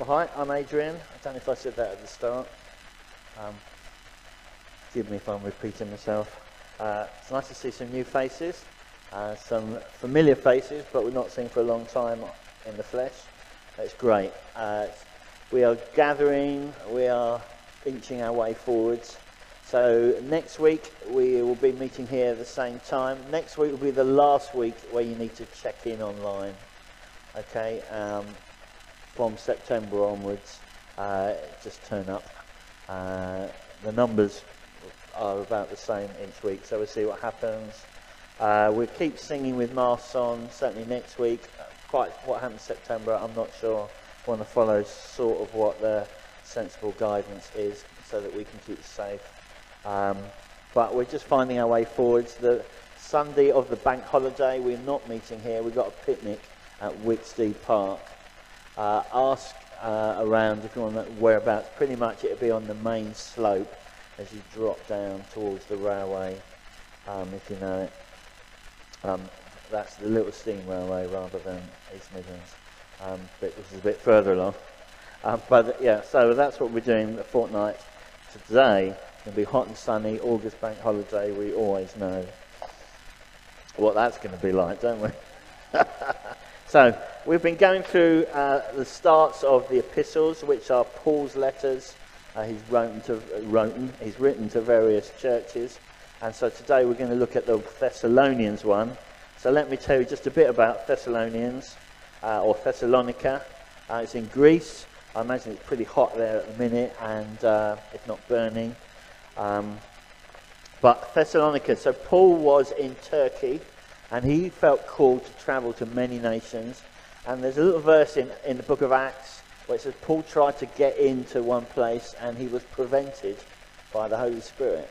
Well, hi, I'm Adrian. I don't know if I said that at the start. Um, forgive me if I'm repeating myself. Uh, it's nice to see some new faces, uh, some familiar faces, but we've not seen for a long time in the flesh. It's great. Uh, we are gathering, we are inching our way forwards. So next week we will be meeting here at the same time. Next week will be the last week where you need to check in online. Okay. Um, from September onwards, uh, just turn up. Uh, the numbers are about the same each week, so we'll see what happens. Uh, we'll keep singing with masks on, certainly next week. Quite what happens September, I'm not sure. Want to follow sort of what the sensible guidance is so that we can keep safe. Um, but we're just finding our way forwards. The Sunday of the bank holiday, we're not meeting here. We've got a picnic at Wicksteed Park. Uh, ask uh, around if you want whereabouts. Pretty much it'll be on the main slope as you drop down towards the railway, um, if you know it. Um, that's the Little Steam Railway rather than East Midlands, um, but which is a bit further along. Um, but yeah, so that's what we're doing the fortnight today. It'll be hot and sunny, August bank holiday. We always know what that's going to be like, don't we? So, we've been going through uh, the starts of the epistles, which are Paul's letters. Uh, he's, written to, he's written to various churches. And so today we're going to look at the Thessalonians one. So, let me tell you just a bit about Thessalonians, uh, or Thessalonica. Uh, it's in Greece. I imagine it's pretty hot there at the minute, and uh, if not burning. Um, but Thessalonica, so Paul was in Turkey and he felt called to travel to many nations. And there's a little verse in, in the book of Acts where it says Paul tried to get into one place and he was prevented by the Holy Spirit.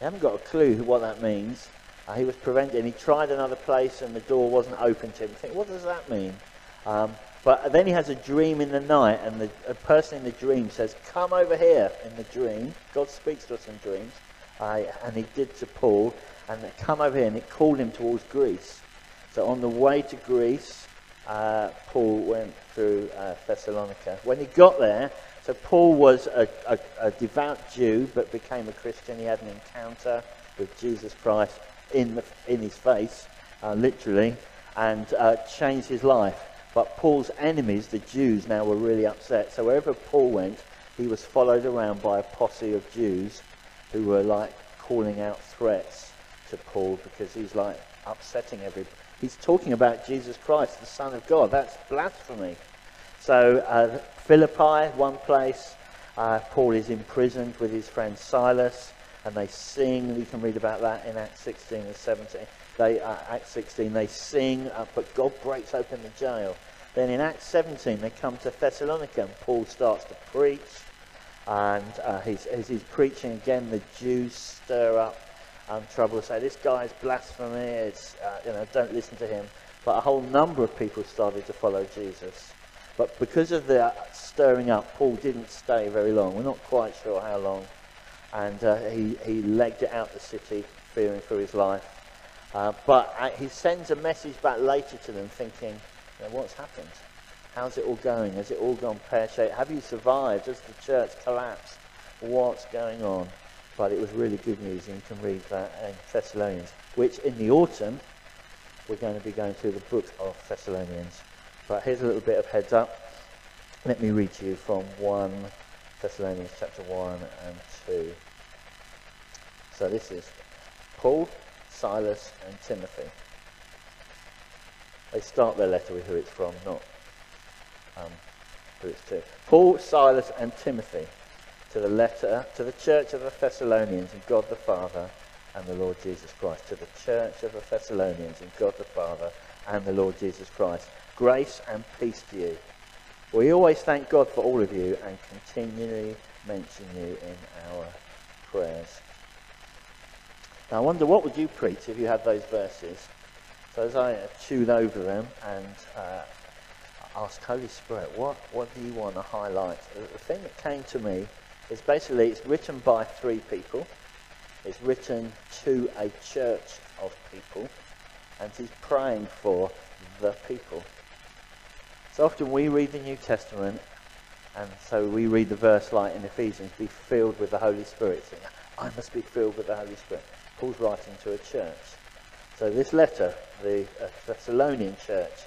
You haven't got a clue what that means. Uh, he was prevented and he tried another place and the door wasn't open to him. Think, what does that mean? Um, but then he has a dream in the night and the a person in the dream says, come over here in the dream. God speaks to us in dreams. Uh, and he did to Paul and it come over here and it called him towards Greece. So on the way to Greece, uh, Paul went through uh, Thessalonica. When he got there, so Paul was a, a, a, devout Jew but became a Christian. He had an encounter with Jesus Christ in, the, in his face, uh, literally, and uh, changed his life. But Paul's enemies, the Jews, now were really upset. So wherever Paul went, he was followed around by a posse of Jews who were like calling out threats to Paul because he's like upsetting everybody. He's talking about Jesus Christ, the Son of God. That's blasphemy. So, uh, Philippi, one place, uh, Paul is imprisoned with his friend Silas, and they sing. You can read about that in Acts 16 and 17. They, uh, Acts 16, they sing, uh, but God breaks open the jail. Then in Acts 17, they come to Thessalonica, and Paul starts to preach. And uh, he's, as he's preaching again, the Jews stir up um, trouble say this guy's blasphemy. It's uh, you know don't listen to him. But a whole number of people started to follow Jesus. But because of the stirring up, Paul didn't stay very long. We're not quite sure how long. And uh, he, he legged it out the city, fearing for his life. Uh, but uh, he sends a message back later to them thinking, you know, what's happened? How's it all going? Has it all gone pear-shaped? Have you survived? Has the church collapsed? What's going on? But it was really good news, and you can read that in Thessalonians, which in the autumn we're going to be going through the book of Thessalonians. But here's a little bit of heads up. Let me read to you from 1 Thessalonians chapter 1 and 2. So this is Paul, Silas, and Timothy. They start their letter with who it's from, not um, who it's to. Paul, Silas, and Timothy to the letter to the church of the Thessalonians and God the Father and the Lord Jesus Christ. To the church of the Thessalonians and God the Father and the Lord Jesus Christ. Grace and peace to you. We always thank God for all of you and continually mention you in our prayers. Now I wonder what would you preach if you had those verses? So as I tune over them and uh, ask Holy Spirit, what, what do you want to highlight? The thing that came to me it's basically it's written by three people. It's written to a church of people, and he's praying for the people. So often we read the New Testament And so we read the verse like in Ephesians, be filled with the Holy Spirit. So, I must be filled with the Holy Spirit. Paul's writing to a church. So this letter, the uh, Thessalonian church,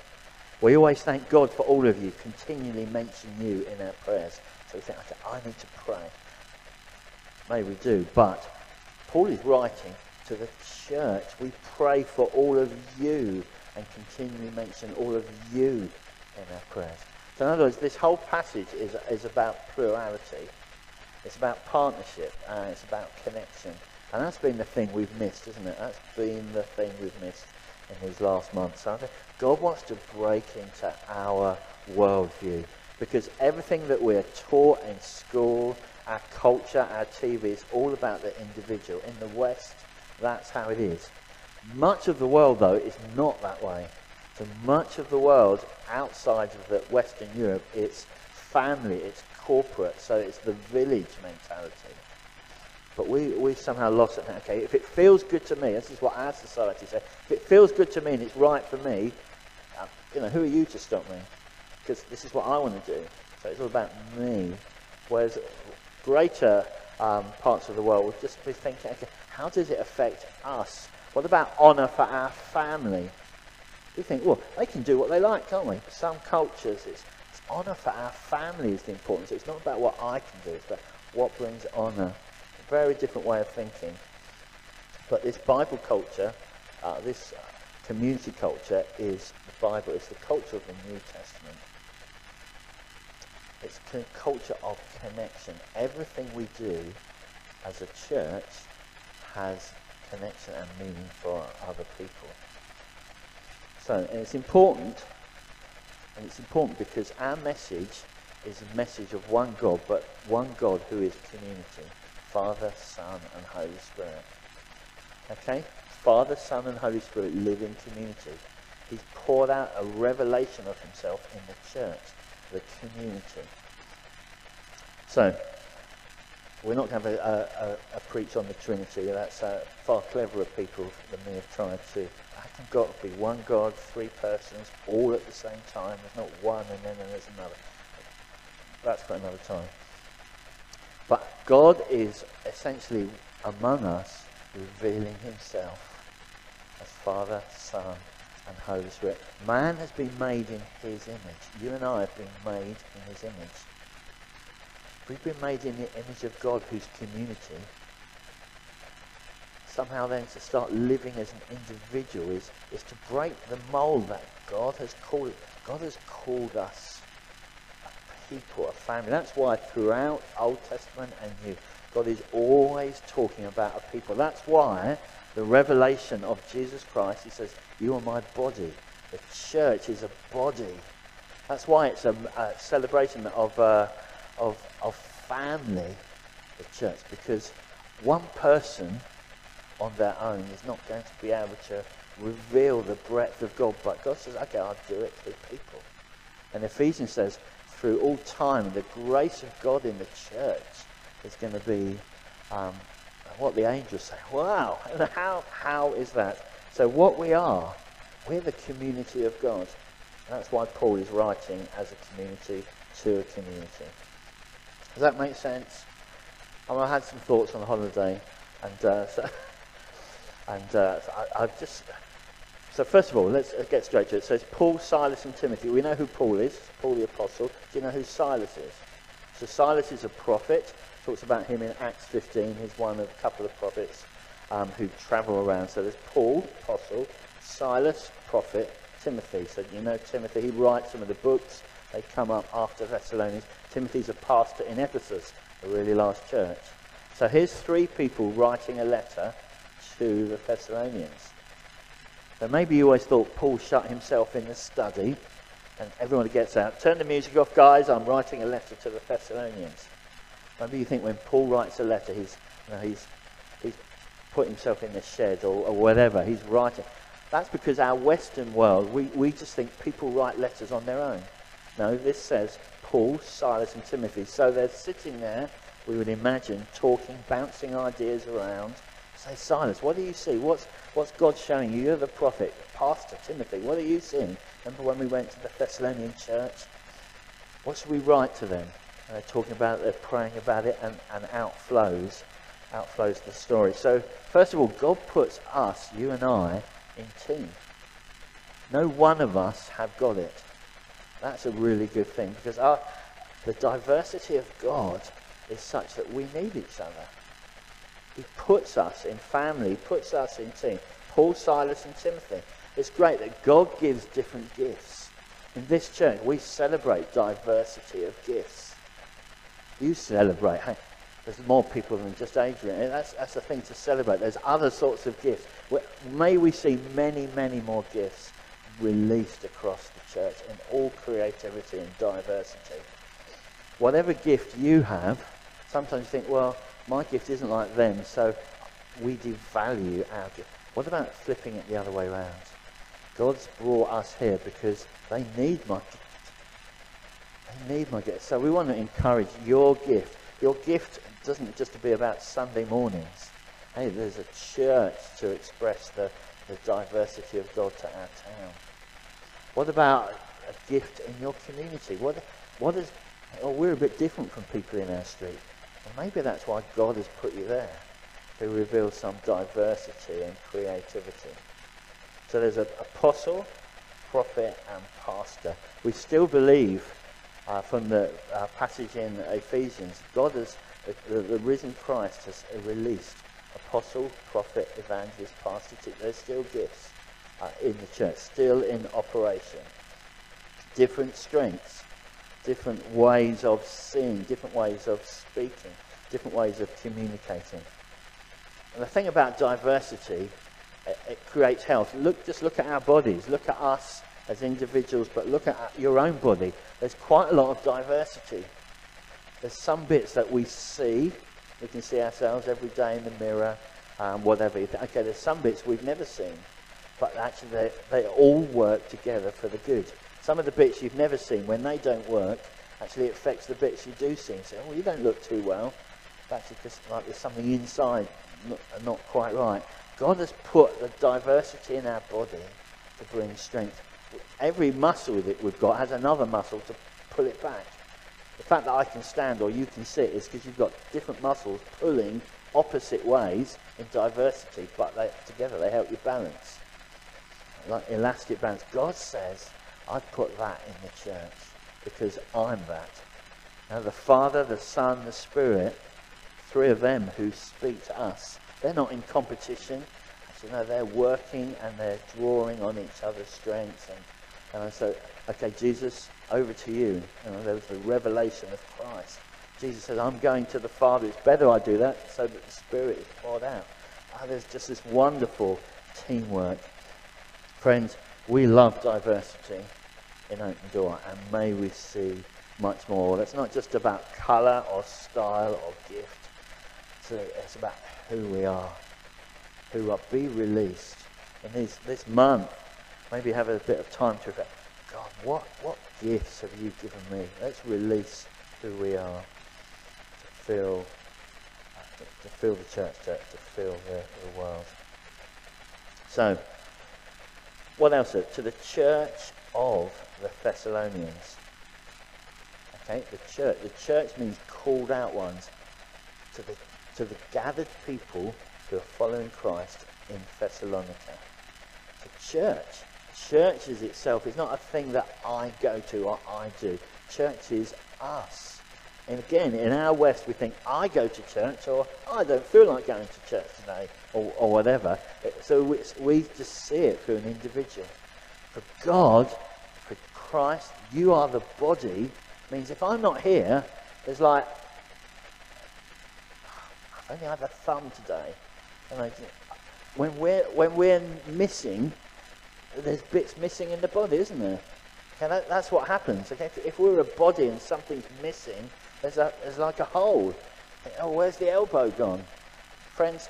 we always thank God for all of you, continually mention you in our prayers. So we think, I need to pray. Maybe we do, but Paul is writing to the church. We pray for all of you and continually mention all of you in our prayers. So in other words, this whole passage is, is about plurality. It's about partnership and it's about connection. And that's been the thing we've missed, isn't it? That's been the thing we've missed in these last months. God wants to break into our worldview because everything that we're taught in school, our culture, our TV, is all about the individual. In the West, that's how it is. Much of the world, though, is not that way. So much of the world outside of the Western Europe, it's family, it's corporate, so it's the village mentality. But we, we somehow lost it. Okay, if it feels good to me, this is what our society says, if it feels good to me and it's right for me, uh, you know, who are you to stop me? Because this is what I want to do. So it's all about me. Whereas greater um, parts of the world would just be thinking, okay, how does it affect us? What about honour for our family? We think, well, they can do what they like, can't we? Some cultures, it's, it's honour for our family is the importance. It's not about what I can do, it's about what brings honour very different way of thinking. But this Bible culture, uh, this uh, community culture, is the Bible. It's the culture of the New Testament. It's a culture of connection. Everything we do as a church has connection and meaning for other people. So, and it's important, and it's important because our message is a message of one God, but one God who is community. Father, Son, and Holy Spirit. Okay? Father, Son, and Holy Spirit live in community. He's poured out a revelation of himself in the church, the community. So, we're not going to have a, a, a preach on the Trinity. That's uh, far cleverer people than me have tried to. How can God be one God, three persons, all at the same time? There's not one and then there's another. That's for another time. But God is essentially among us, revealing himself as Father, Son, and Holy Spirit. Man has been made in his image. You and I have been made in his image. We've been made in the image of God whose community. Somehow then to start living as an individual is, is to break the mold that God has called God has called us a people, a family. That's why throughout Old Testament and New, God is always talking about a people. That's why the revelation of Jesus Christ, he says, You are my body. The church is a body. That's why it's a, a celebration of, uh, of, of family, the church, because one person on their own is not going to be able to reveal the breadth of God. But God says, okay, I'll do it through people. And Ephesians says, through all time, the grace of God in the church is going to be um, what the angels say. Wow, how, how is that? So what we are, we're the community of God. That's why Paul is writing as a community to a community. Does that make sense? I had some thoughts on the holiday, and uh, so, and uh, so I, I've just so first of all, let's get straight to it. So it's Paul, Silas, and Timothy. We know who Paul is, Paul the Apostle. Do you know who Silas is? So Silas is a prophet. Talks about him in Acts 15. He's one of a couple of prophets um, who travel around. So there's Paul, Apostle, Silas, prophet, Timothy. So you know Timothy. He writes some of the books. They come up after Thessalonians. Timothy's a pastor in Ephesus, a really large church. So here's three people writing a letter to the Thessalonians. So maybe you always thought Paul shut himself in the study and everyone gets out. Turn the music off, guys. I'm writing a letter to the Thessalonians. Maybe you think when Paul writes a letter, he's, you know, he's, he's put himself in the shed or, or whatever. He's writing. That's because our Western world, we, we just think people write letters on their own. No, this says Paul, Silas, and Timothy. So they're sitting there, we would imagine, talking, bouncing ideas around. Say, Silas, what do you see? What's, what's God showing you? You're the prophet, Pastor Timothy. What are you seeing? Remember when we went to the Thessalonian church? What should we write to them? And they're talking about it, they're praying about it, and, and outflows, outflows the story. So, first of all, God puts us, you and I, in team. No one of us have got it. That's a really good thing because our, the diversity of God is such that we need each other. He puts us in family, puts us in team. Paul, Silas, and Timothy. It's great that God gives different gifts. In this church, we celebrate diversity of gifts. You celebrate. Hey, there's more people than just Adrian. That's, that's the thing to celebrate. There's other sorts of gifts. May we see many, many more gifts released across the church in all creativity and diversity. Whatever gift you have, sometimes you think, well, my gift isn't like them, so we devalue our gift. What about flipping it the other way around? God's brought us here because they need my need my gift. So we want to encourage your gift. Your gift doesn't just to be about Sunday mornings. Hey, there's a church to express the, the diversity of God to our town. What about a gift in your community? What, what is, oh, we're a bit different from people in our street. Well, maybe that's why God has put you there, to reveal some diversity and creativity. So there's an apostle, prophet, and pastor. We still believe uh, from the uh, passage in Ephesians, God has, the, the, risen Christ has released apostle, prophet, evangelist, pastor. There's still gifts uh, in the church, still in operation. Different strengths, different ways of seeing, different ways of speaking, different ways of communicating. And the thing about diversity, it, it creates health. Look, just look at our bodies. Look at us as individuals, but look at your own body. There's quite a lot of diversity. There's some bits that we see. We can see ourselves every day in the mirror, um, whatever. Okay, there's some bits we've never seen but actually they, they all work together for the good. Some of the bits you've never seen, when they don't work, actually it affects the bits you do see. Say, oh, you don't look too well. Actually, just like there's something inside not, not quite right. God has put the diversity in our body to bring strength. Every muscle that we've got has another muscle to pull it back. The fact that I can stand or you can sit is because you've got different muscles pulling opposite ways in diversity, but they, together they help you balance like elastic bands. God says, I put that in the church because I'm that. Now, the Father, the Son, the Spirit, three of them who speak to us, they're not in competition. Actually, no, they're working and they're drawing on each other's strengths. And, and so, okay, Jesus, over to you. you know, there was the revelation of Christ. Jesus says, I'm going to the Father. It's better I do that so that the Spirit is poured out. Oh, there's just this wonderful teamwork Friends, we love diversity in Open Door, and may we see much more. It's not just about colour or style or gift. It's, uh, it's about who we are, who will be released. in this, this month, maybe have a bit of time to reflect. God, what, what gifts have you given me? Let's release who we are to fill, uh, to, fill the church, to, to fill the, the world. So, what else? To the church of the Thessalonians. Okay, the church. The church means called out ones. To the to the gathered people who are following Christ in Thessalonica. The church. Church is itself. It's not a thing that I go to or I do. Church is us. And again, in our West, we think, I go to church, or I don't feel like going to church today, or, or whatever. So we, we just see it through an individual. For God, for Christ, you are the body, means if I'm not here, there's like, I've only had a thumb today. And when, we're, when we're missing, there's bits missing in the body, isn't there? Okay, that, that's what happens. Okay, if we're a body and something's missing, there's, a, there's like a hole. Oh, where's the elbow gone? Friends,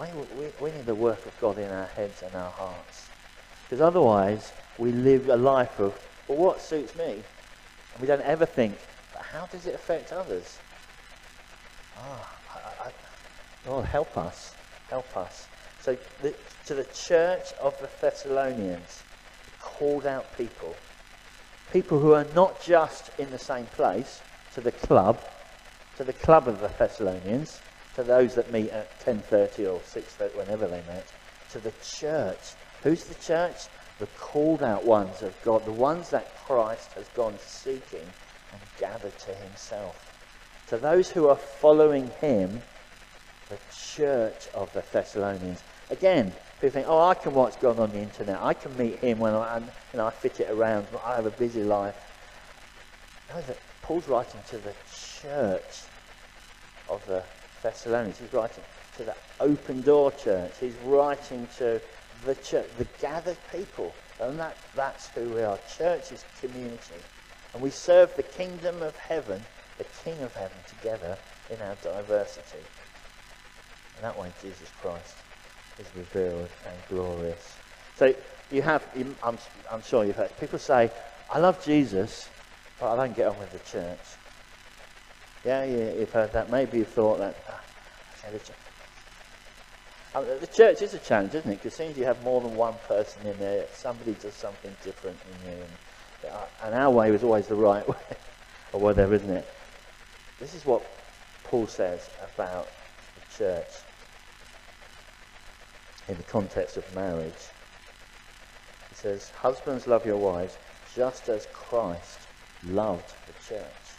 we, we, we need the work of God in our heads and our hearts. Because otherwise, we live a life of, well, what suits me? And we don't ever think, but how does it affect others? Ah, Lord, help us. Help us. So, the, to the church of the Thessalonians, called out people, people who are not just in the same place, to the club, to the club of the Thessalonians, to those that meet at 10.30 or 6.30, whenever they met, to the church. Who's the church? The called out ones of God, the ones that Christ has gone seeking and gathered to himself. To those who are following him, the church of the Thessalonians. Again, people think, oh, I can watch God on the internet. I can meet him when I, and, know, I fit it around. I have a busy life. No, that Paul's writing to the church of the Thessalonians. He's writing to the open door church. He's writing to the church, the gathered people. And that, that's who we are. Church is community. And we serve the kingdom of heaven, the King of heaven, together in our diversity. And that way Jesus Christ is revealed and glorious. So you have, I'm, I'm sure you've heard, people say, I love Jesus, but I don't get on with the church. Yeah, you, have heard that. Maybe you've thought that. Ah, the, church. Um, the church is a challenge, isn't it? Because as soon as you have more than one person in there, somebody does something different in you. And, uh, and our way was always the right way, or whatever, isn't it? This is what Paul says about church in the context of marriage. He says, Husbands, love your wives just as Christ loved the church.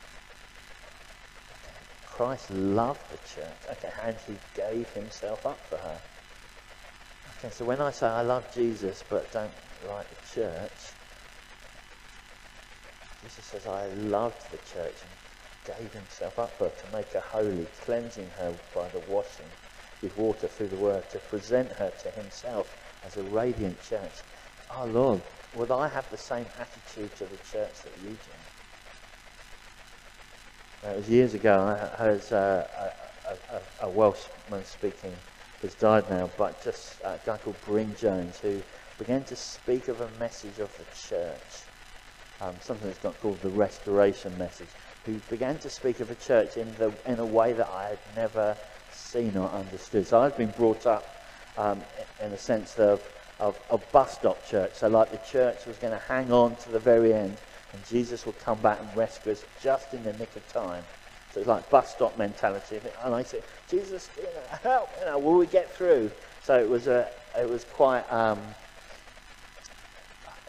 Christ loved the church, okay, and he gave himself up for her. Okay, so when I say I love Jesus but don't like the church, Jesus says I loved the church and gave himself up for to make her holy, cleansing her by the washing with water through the word, to present her to himself as a radiant church. Oh Lord, would I have the same attitude to the church that you do? Uh, it was years ago, I heard uh, a, a, a, Welshman speaking, who's died now, but just a guy called Bryn Jones, who began to speak of a message of the church, um, something that's got called the restoration message, who began to speak of a church in, the, in a way that I had never seen or understood. So I've been brought up um, in a sense of, of a bus stop church. So like the church was going to hang on to the very end and Jesus would come back and rescue us just in the nick of time. So it's like bus stop mentality. And I said, Jesus, you know, help, you know, will we get through? So it was a, it was quite, um,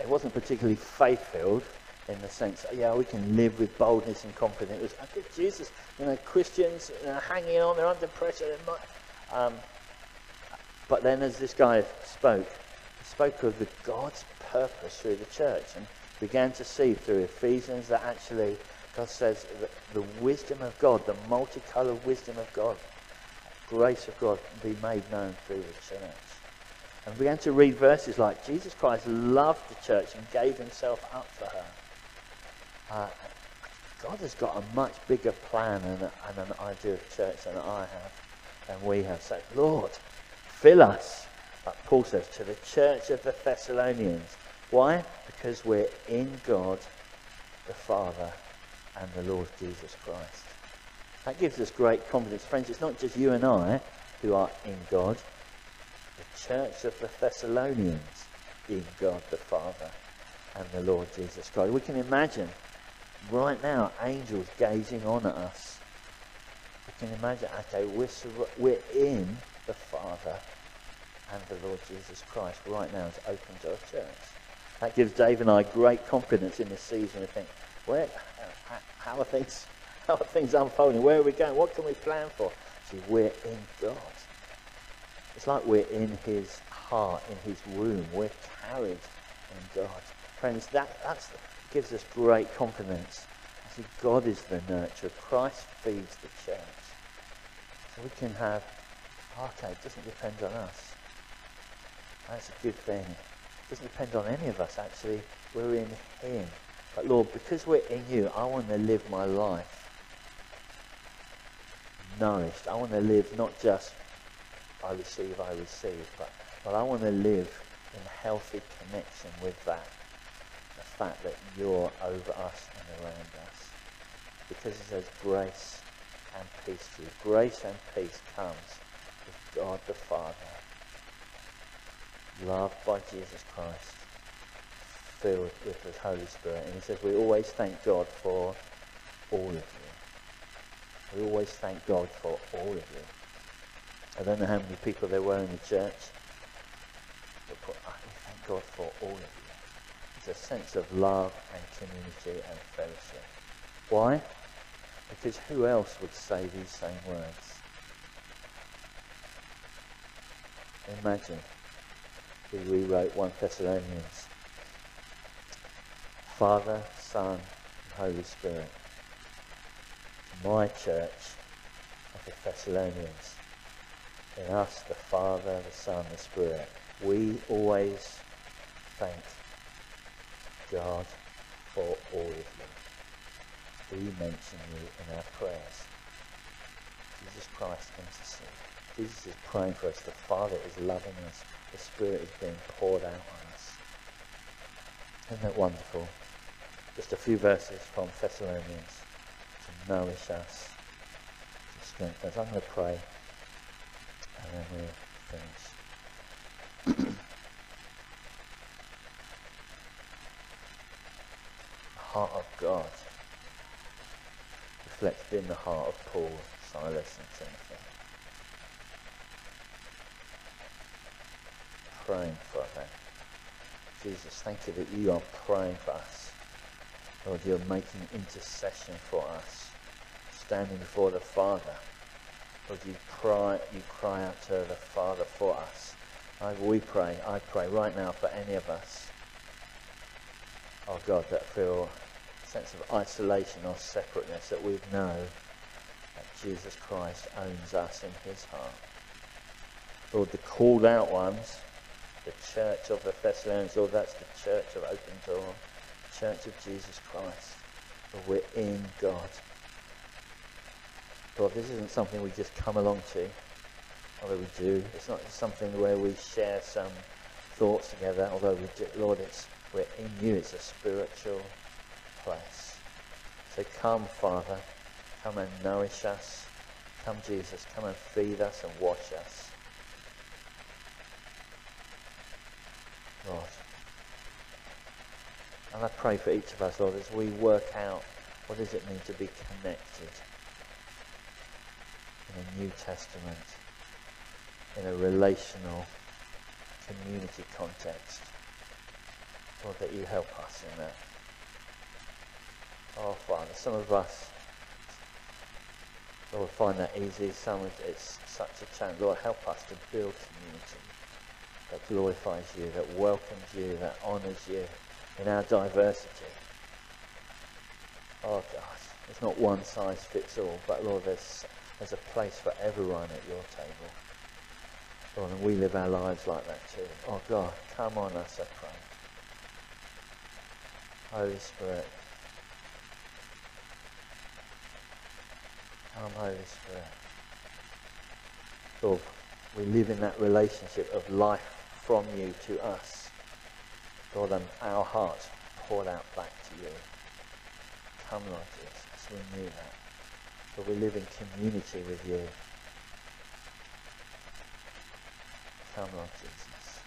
it wasn't particularly faith-filled in the sense, yeah, we can live with boldness and confidence. It was, okay, Jesus, you know, Christians know, hanging on, they're under pressure. Um, but then as this guy spoke, he spoke of the God's purpose through the church. And began to see through Ephesians that actually God says that the wisdom of God, the multicolored wisdom of God, grace of God be made known through the church. And began to read verses like Jesus Christ loved the church and gave himself up for her. Uh, God has got a much bigger plan and, and an idea of church than I have, than we have. So, Lord, fill us, like Paul says, to the church of the Thessalonians why? Because we're in God, the Father, and the Lord Jesus Christ. That gives us great confidence. Friends, it's not just you and I who are in God. The church of the Thessalonians in God the Father and the Lord Jesus Christ. We can imagine right now angels gazing on at us. We can imagine, okay, we're, we're in the Father and the Lord Jesus Christ right now. It's open to our church. That gives Dave and I great confidence in this season. We think, where, how are things, how are things unfolding? Where are we going? What can we plan for? See, we're in God. It's like we're in His heart, in His womb. We're carried in God. Friends, that that's, gives us great confidence. See, God is the nurturer. Christ feeds the church. So we can have, okay, it doesn't depend on us. That's a good thing It doesn't depend on any of us, actually. We're in Him. But Lord, because we're in you, I want to live my life nourished. I want to live not just I receive, I receive, but, but I want to live in healthy connection with that. Fact that you're over us and around us. Because it says grace and peace to you. Grace and peace comes with God the Father loved by Jesus Christ, filled with the Holy Spirit. And he says, we always thank God for all of you. We always thank God for all of you. I don't know how many people there were in the church, but we thank God for all of you. A sense of love and community and fellowship. Why? Because who else would say these same words? Imagine we rewrote 1 Thessalonians. Father, Son, and Holy Spirit. My church of the Thessalonians. In us, the Father, the Son, the Spirit. We always thank God for all of you. We mention you in our prayers. Jesus Christ intercedes. Jesus is praying for us. The Father is loving us. The Spirit is being poured out on us. Isn't that wonderful? Just a few verses from Thessalonians to nourish us, to strengthen us. I'm going to pray and then we'll finish. the heart of God reflected in the heart of Paul, Silas and Timothy. Praying for them. Jesus, thank you that you are praying for us. Lord, you're making intercession for us, standing before the Father. Lord, you cry, you cry out to the Father for us. I, we pray, I pray right now for any of us, oh God, that feel sense of isolation or separateness, that we know that Jesus Christ owns us in his heart. Lord, the called out ones, the church of the Thessalonians, Lord, that's the church of Open Door, church of Jesus Christ. Lord, we're in God. Lord, this isn't something we just come along to, although we do. It's not something where we share some thoughts together, although we do. Lord, it's we're in you. It's a spiritual place. So come, Father, come and nourish us. Come, Jesus, come and feed us and wash us. Lord. And I pray for each of us, Lord, as we work out what does it mean to be connected in a New Testament, in a relational community context. Lord, that you help us in that. Oh, Father, some of us, oh, will find that easy. Some of it's such a challenge. Lord, help us to build community that glorifies you, that welcomes you, that honours you in our diversity. Oh, God, it's not one size fits all, but Lord, there's, there's a place for everyone at your table. Lord, and we live our lives like that too. Oh, God, come on us, I pray. Holy Spirit. Come, Holy Spirit. Lord, we live in that relationship of life from you to us. Lord, and our hearts poured out back to you. Come, Lord Jesus, we knew that. But we live in community with you. Come, Lord Jesus.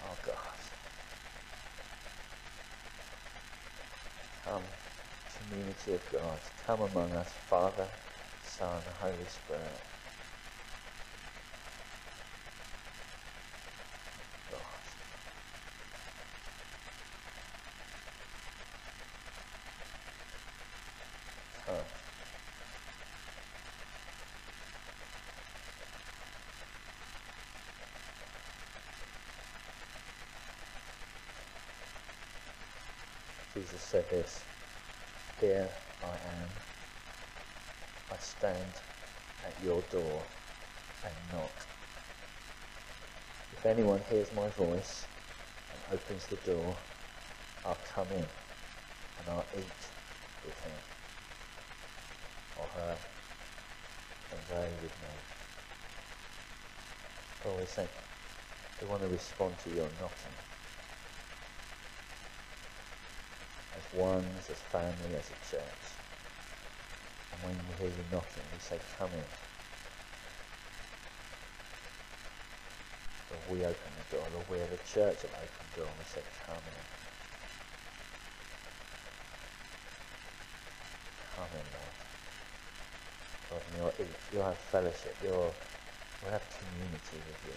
Oh, God. Come, community of God. Come among us, Father, Son, Holy Spirit. God. Come. Jesus said this, Here I am. I stand at your door and knock. If anyone hears my voice and opens the door, I'll come in and I'll eat with him or her and they with me. We say, we want to respond to your knocking. one as a family, as a church. And when we hear the knocking, we say, come in. Lord, we open the door. Lord, we are the church that open the door and we say, come in. Come in, Lord. Lord, you'll, you'll have fellowship. You'll, we'll have community with you.